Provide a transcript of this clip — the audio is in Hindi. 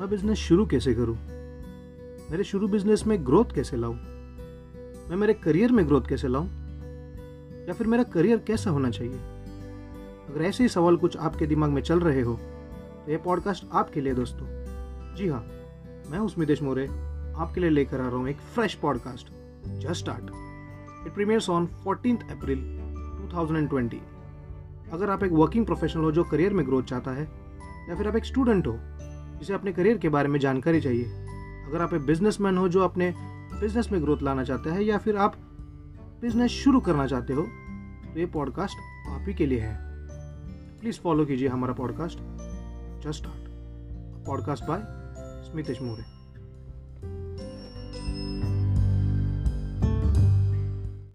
मैं बिज़नेस शुरू कैसे करूँ? मेरे शुरू बिज़नेस में ग्रोथ कैसे लाऊं? मैं मेरे करियर में ग्रोथ कैसे लाऊं? या फिर मेरा करियर कैसा होना चाहिए? अगर ऐसे ही सवाल कुछ आपके दिमाग में चल रहे हो तो ये पॉडकास्ट आपके लिए दोस्तों। जी हाँ मैं हूँ स्मितेश मोरे। आपके लिए लेकर आ रहा हूँ एक fresh podcast just start it premieres on fourteen April 2020 अगर आप एक वर्किंग प्रोफेशनल हो जो करियर में ग्रोथ चाहता है, या फिर आप एक स्टूडेंट हो जिसे अपने करियर के बारे में जानकारी चाहिए। अगर आप एक बिजनेसमैन हो जो अपने बिज़नेस में ग्रोथ लाना चाहते हैं या फिर आप बिज़नेस शुरू करना चाहते हो तो ये पॉडकास्ट आप ही के लिए है। प्लीज़ फॉलो कीजिए हमारा podcast. Just start. Podcast by Smitesh More.